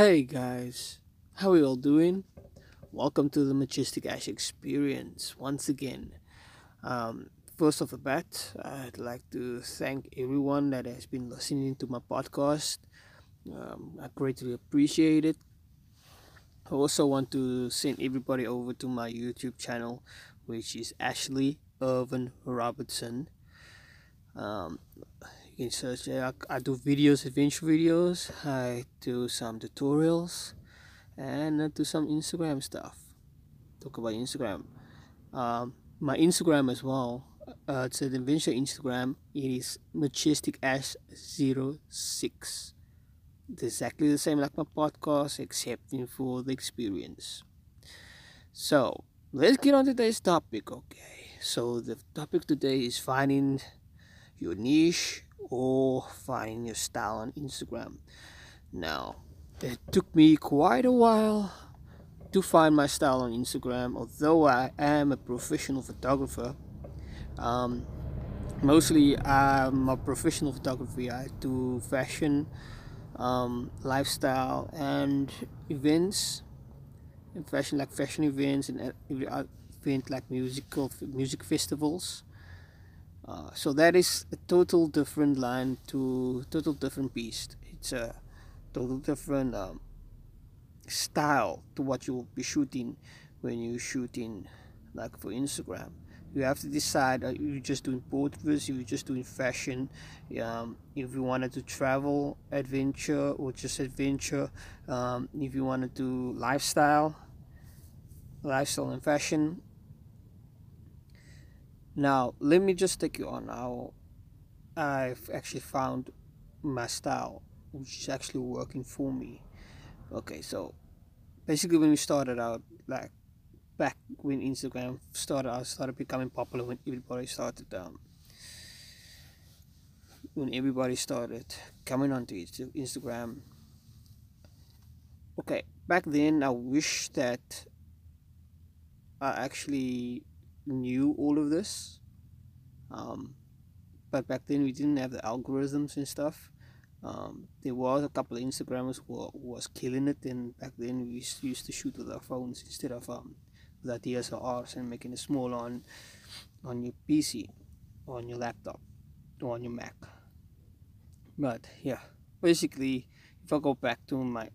Hey guys, how are you all doing? Welcome to the Majestic Ash Experience once again. Um, first off the bat, I'd like to thank everyone that has been listening to my podcast. Um, I greatly appreciate it. I also want to send everybody over to my YouTube channel, which is Ashley Irvin Robertson. Um, search there. I, I do videos, adventure videos. I do some tutorials, and I do some Instagram stuff. Talk about Instagram. Um, my Instagram as well. Uh, it's an adventure Instagram. It is majestic ash 06 It's exactly the same like my podcast, except for the experience. So let's get on today's topic. Okay. So the topic today is finding your niche or finding your style on Instagram. Now, it took me quite a while to find my style on Instagram, although I am a professional photographer. Um, mostly, I'm a professional photography. I do fashion, um, lifestyle, and events. And fashion, like fashion events, and event like musical music festivals. Uh, so that is a total different line to total different beast. It's a total different um, style to what you will be shooting when you're shooting like for Instagram. You have to decide are you just doing portraits, you're just doing fashion, um, if you wanted to travel, adventure, or just adventure, um, if you want to do lifestyle, lifestyle and fashion, now, let me just take you on how I've actually found my style, which is actually working for me. Okay, so basically, when we started out, like back when Instagram started, I started becoming popular when everybody started um, when everybody started coming onto Instagram. Okay, back then I wish that I actually knew all of this. Um, but back then we didn't have the algorithms and stuff. Um, there was a couple of Instagrammers who was killing it, and back then we used to shoot with our phones instead of um, with our DSLRs and making it small on on your PC, or on your laptop, or on your Mac. But yeah, basically, if I go back to my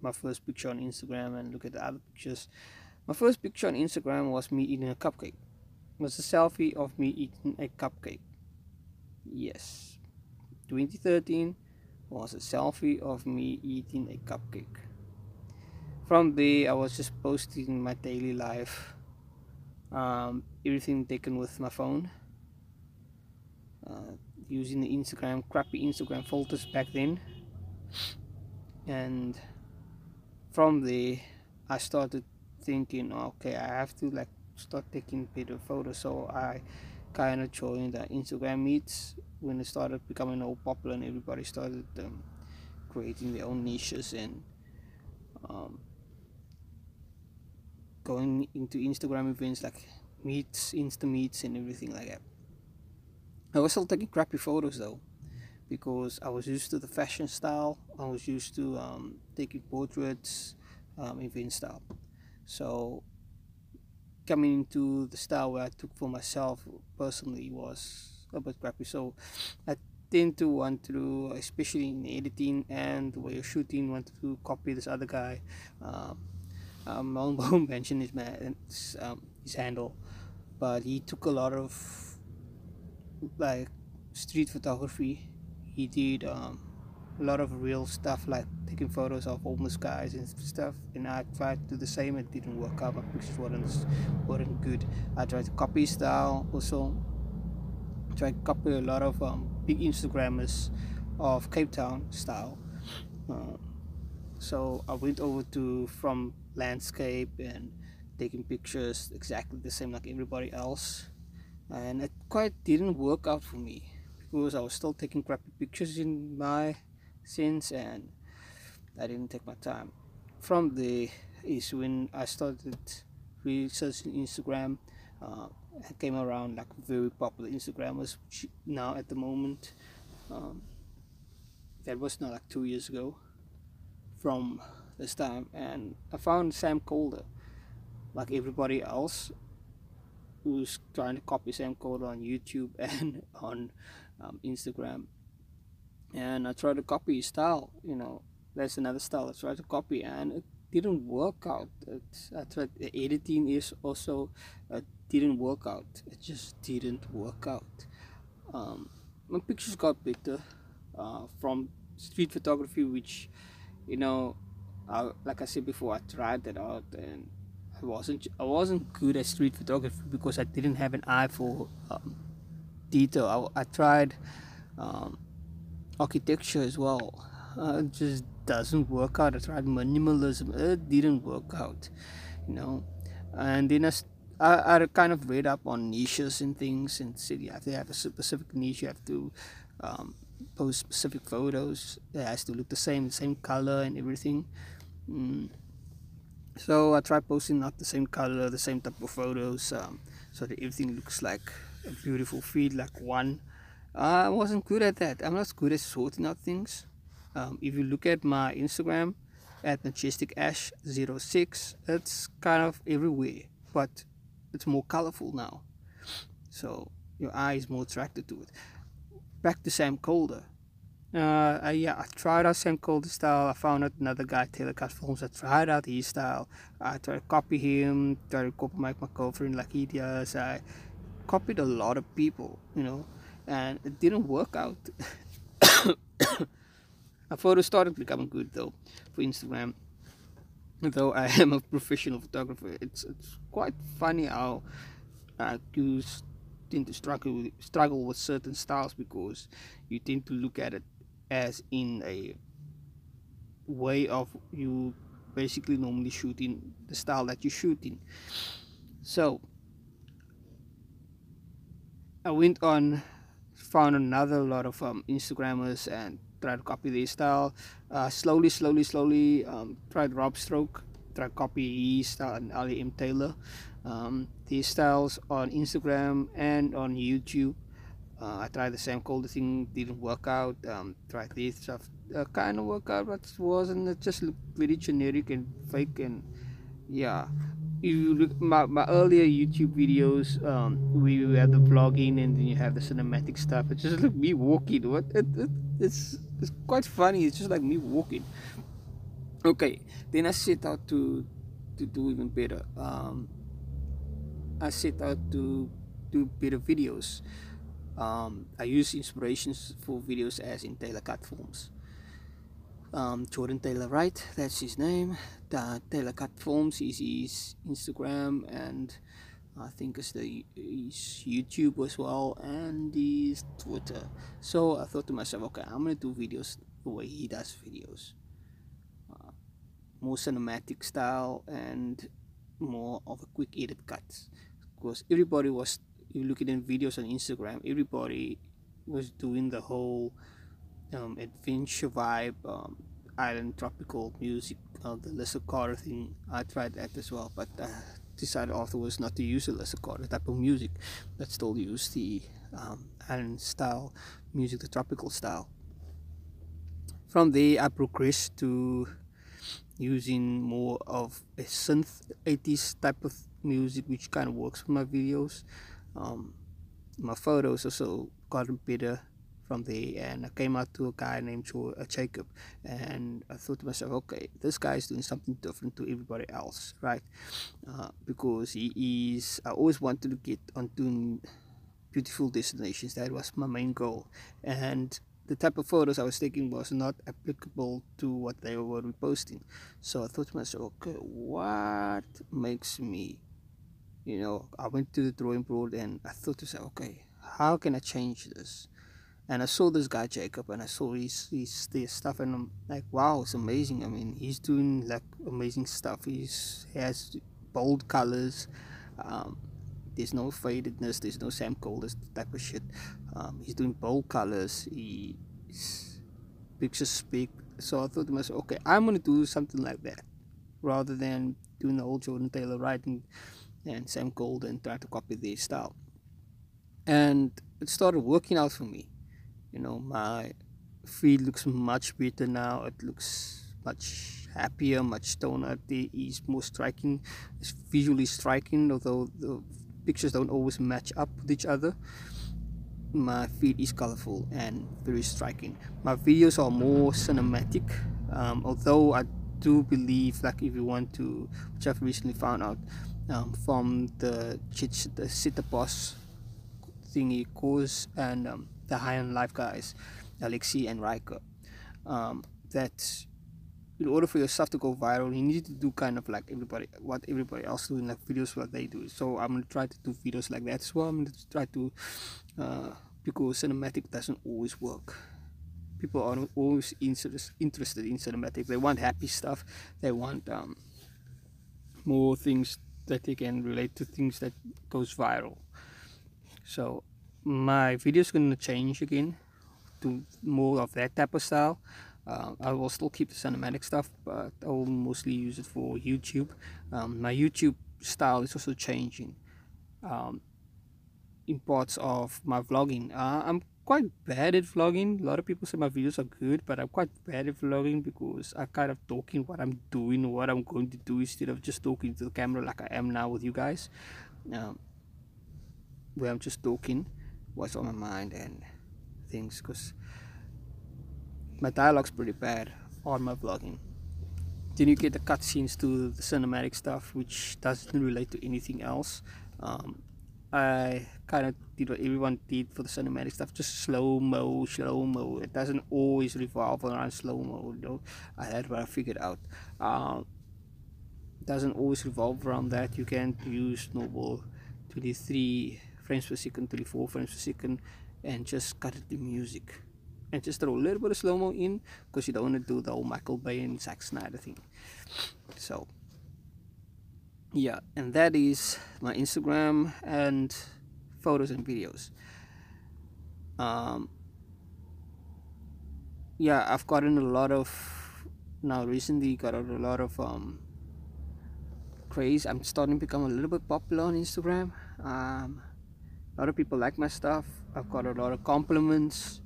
my first picture on Instagram and look at the other pictures, my first picture on Instagram was me eating a cupcake was a selfie of me eating a cupcake. Yes, 2013 was a selfie of me eating a cupcake. From there, I was just posting my daily life, um, everything taken with my phone, uh, using the Instagram, crappy Instagram filters back then. And from there, I started thinking, okay, I have to like start taking better photos so I kind of joined the Instagram meets when it started becoming all popular and everybody started um, creating their own niches and um, going into Instagram events like meets, Insta meets and everything like that. I was still taking crappy photos though because I was used to the fashion style. I was used to um, taking portraits, um, event style. So coming into the style where I took for myself personally was a bit crappy. So I tend to want to, especially in editing and the you're shooting, want to copy this other guy. Um, um, I won't mention his man, his, um, his handle, but he took a lot of like street photography. He did um, a lot of real stuff like taking photos of homeless guys and stuff and I tried to do the same. It didn't work out my pictures weren't, weren't good. I tried to copy style also. Tried to copy a lot of um, big Instagrammers of Cape Town style. Uh, so I went over to from landscape and taking pictures exactly the same like everybody else. And it quite didn't work out for me because I was still taking crappy pictures in my since and I didn't take my time. From the is when I started researching Instagram. Uh, I came around like very popular Instagrammers now at the moment. Um, that was not like two years ago. From this time and I found Sam Kolder like everybody else who's trying to copy Sam Kolder on YouTube and on um, Instagram and I tried to copy his style you know that's another style I tried to copy and it didn't work out. It, I tried the editing is also it didn't work out. It just didn't work out. Um, my pictures got better uh, from street photography which you know I, like I said before I tried that out and I wasn't I wasn't good at street photography because I didn't have an eye for um, detail. I, I tried um, architecture as well uh, it just doesn't work out I tried minimalism it didn't work out you know and then I, I, kind of read up on niches and things and said you have to have a specific niche you have to um, post specific photos it has to look the same the same color and everything mm. so I try posting not the same color the same type of photos um, so that everything looks like a beautiful feed like one I wasn't good at that I'm not good at sorting out things um, if you look at my Instagram at majestic ash 06 it's kind of everywhere but it's more colorful now so your eye is more attracted to it back to Sam Kolder. Uh, I, yeah, I tried out Sam Kolder style. I found out another guy, Taylor Cut Films. I tried out his style. I tried to copy him, tried to copy Mike McGovern like he does. I copied a lot of people, you know, and it didn't work out. My photos started becoming good though for Instagram. Though I am a professional photographer, it's it's quite funny how I use tend to struggle with, struggle with certain styles because you tend to look at it as in a way of you basically normally shooting the style that you're shooting so I went on found another lot of um, Instagrammers and tried to copy their style uh, slowly slowly slowly um, tried Rob Stroke tried copy his style and Ali M Taylor um, these styles on Instagram and on YouTube. Uh, I tried the Sam Kolder thing, didn't work out. Um, tried this stuff, uh, kind of work out, but wasn't. It just looked very generic and fake. And yeah, if you look my, my earlier YouTube videos, um, we have the vlogging and then you have the cinematic stuff. It's just like me walking. What? It, it, it's it's quite funny. It's just like me walking. Okay, then I set out to to do even better. Um, I set out to do better videos. Um, I use inspirations for videos as in Taylor Cut Films. Um, Jordan Taylor Wright, that's his name. The Taylor Cut Films is his Instagram and I think it's the his YouTube as well and his Twitter. So I thought to myself, okay, I'm gonna do videos the way he does videos, uh, more cinematic style and more of a quick edit cuts because everybody was you look at videos on Instagram everybody was doing the whole um, adventure vibe um, island tropical music uh, the Lesser Carter thing I tried that as well but uh, decided afterwards not to use the Lesser Carter type of music but still use the um, island style music the tropical style. From there I progressed to using more of a synth 80s type of music which kind of works for my videos. Um, my photos also got better from there and I came out to a guy named uh, Jacob and I thought to myself okay this guy is doing something different to everybody else right? Uh, because he is I always wanted to get onto beautiful destinations. That was my main goal. And the type of photos I was taking was not applicable to what they were reposting. So I thought to myself okay what makes me you know i went to the drawing board and i thought to myself okay how can i change this and i saw this guy jacob and i saw his, his, his stuff and i'm like wow it's amazing. I mean he's doing like amazing stuff. He's he has bold colors. Um, there's no fadedness. There's no sam Kolder type of shit. Um, he's doing bold colors. He pictures speak. So i thought to myself okay i'm gonna do something like that rather than doing the old jordan taylor writing and Sam Kolder trying to copy their style. And it started working out for me. You know, my feed looks much better now. It looks much happier much toner. There is more striking it's visually striking although the pictures don't always match up with each other. My feed is colorful and very striking. My videos are more cinematic um, although I do believe like if you want to which I've recently found out um, from the the Sita Boss thingy course and um, the high-end life guys Alexi and Riker um, that in order for your stuff to go viral you need to do kind of like everybody what everybody else doing like videos what they do. So i'm gonna try to do videos like that as well. I'm gonna try to uh, because cinematic doesn't always work. People are always interest, interested in cinematic. They want happy stuff. They want um, more things that they can relate to things that goes viral. So my video is gonna change again to more of that type of style. Uh, I will still keep the cinematic stuff but I will mostly use it for YouTube. Um, my YouTube style is also changing um, in parts of my vlogging. Uh, I'm quite bad at vlogging. A lot of people say my videos are good but I'm quite bad at vlogging because I kind of talking what I'm doing. What I'm going to do instead of just talking to the camera like I am now with you guys. Um, where I'm just talking what's on my mind and things because my dialogue's pretty bad on my vlogging. Then you get the cutscenes to the cinematic stuff, which doesn't relate to anything else. Um, I kind of did what everyone did for the cinematic stuff, just slow mo, slow mo. It doesn't always revolve around slow mo, you know. I had what I figured out. Um, doesn't always revolve around that. You can use normal 23 frames per second, 24 frames per second, and just cut it to music. And just throw a little bit of slow-mo in because you don't want to do the whole Michael Bay and Zack Snyder thing. So yeah and that is my Instagram and photos and videos. Um, yeah I've gotten a lot of now recently got a lot of um, craze. I'm starting to become a little bit popular on Instagram. Um, a lot of people like my stuff. I've got a lot of compliments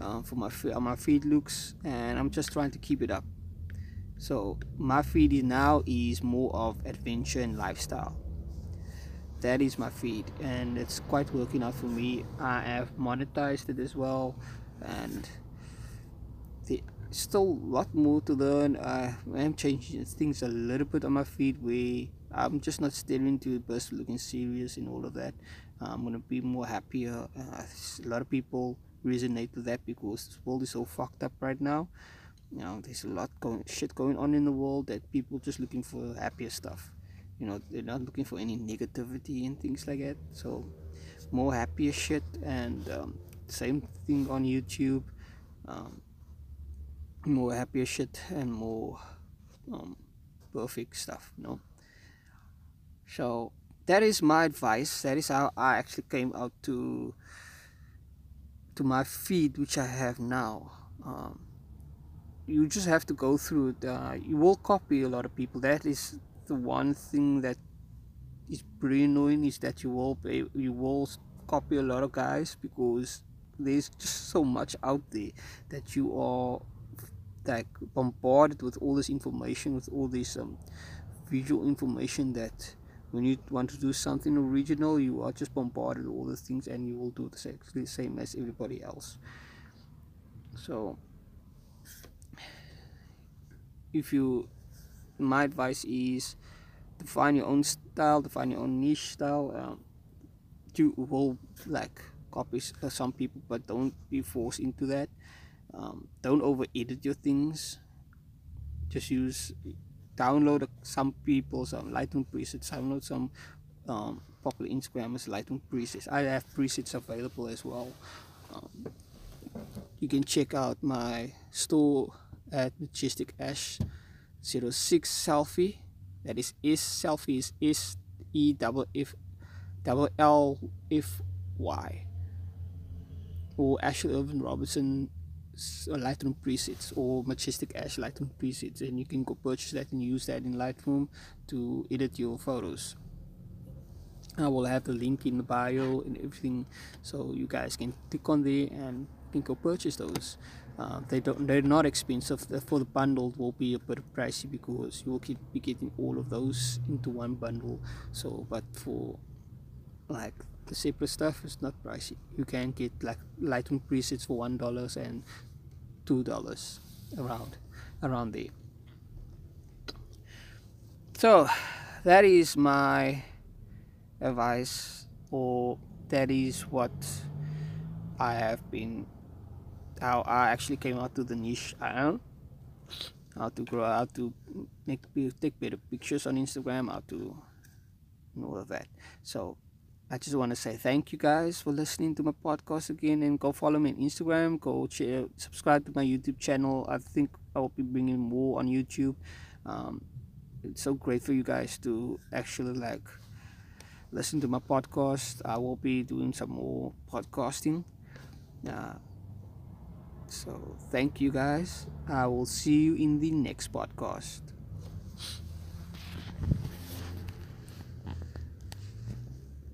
uh, for my how my feed looks and I'm just trying to keep it up. So my feed now is more of adventure and lifestyle. That is my feed and it's quite working out for me. I have monetized it as well and the still a lot more to learn. I am changing things a little bit on my feed where I'm just not staring to burst looking serious and all of that I'm gonna be more happier uh, a lot of people resonate to that because the world is so fucked up right now. You know there's a lot going shit going on in the world that people just looking for happier stuff. You know they're not looking for any negativity and things like that. So more happier shit and um, same thing on youtube. Um, more happier shit and more um, perfect stuff you know. So that is my advice. That is how i actually came out to to my feed which I have now. Um, you just have to go through it. Uh, you will copy a lot of people. That is the one thing that is pretty annoying is that you will pay, you will copy a lot of guys because there's just so much out there that you are like bombarded with all this information with all this um, visual information that when you want to do something original you are just bombarded with all the things and you will do the same, as everybody else. So if you my advice is define your own style define your own niche style um, you will like copy some people but don't be forced into that. Um, don't over edit your things. Just use download some people some Lightroom presets, download some um, popular Instagrammers Lightroom presets. I have presets available as well. Um, you can check out my store at Majestic Ash 06 Selfie. That is is selfie is is E double F double L F Y or Ashley Irvin Robertson Lightroom presets or Majestic Ash Lightroom presets and you can go purchase that and use that in Lightroom to edit your photos. I will have the link in the bio and everything so you guys can click on there and can go purchase those. Uh, they don't they're not expensive for the bundle will be a bit pricey because you will keep be getting all of those into one bundle so but for like the separate stuff is not pricey. You can get like lightroom presets for one dollars and two dollars around around there. So that is my advice or that is what I have been how I actually came out to the niche I am. How to grow how to make take better pictures on Instagram how to know all of that. So I just want to say thank you guys for listening to my podcast again and go follow me on Instagram go share, subscribe to my YouTube channel. I think I will be bringing more on YouTube. Um, it's so great for you guys to actually like listen to my podcast. I will be doing some more podcasting. Uh, so thank you guys. I will see you in the next podcast.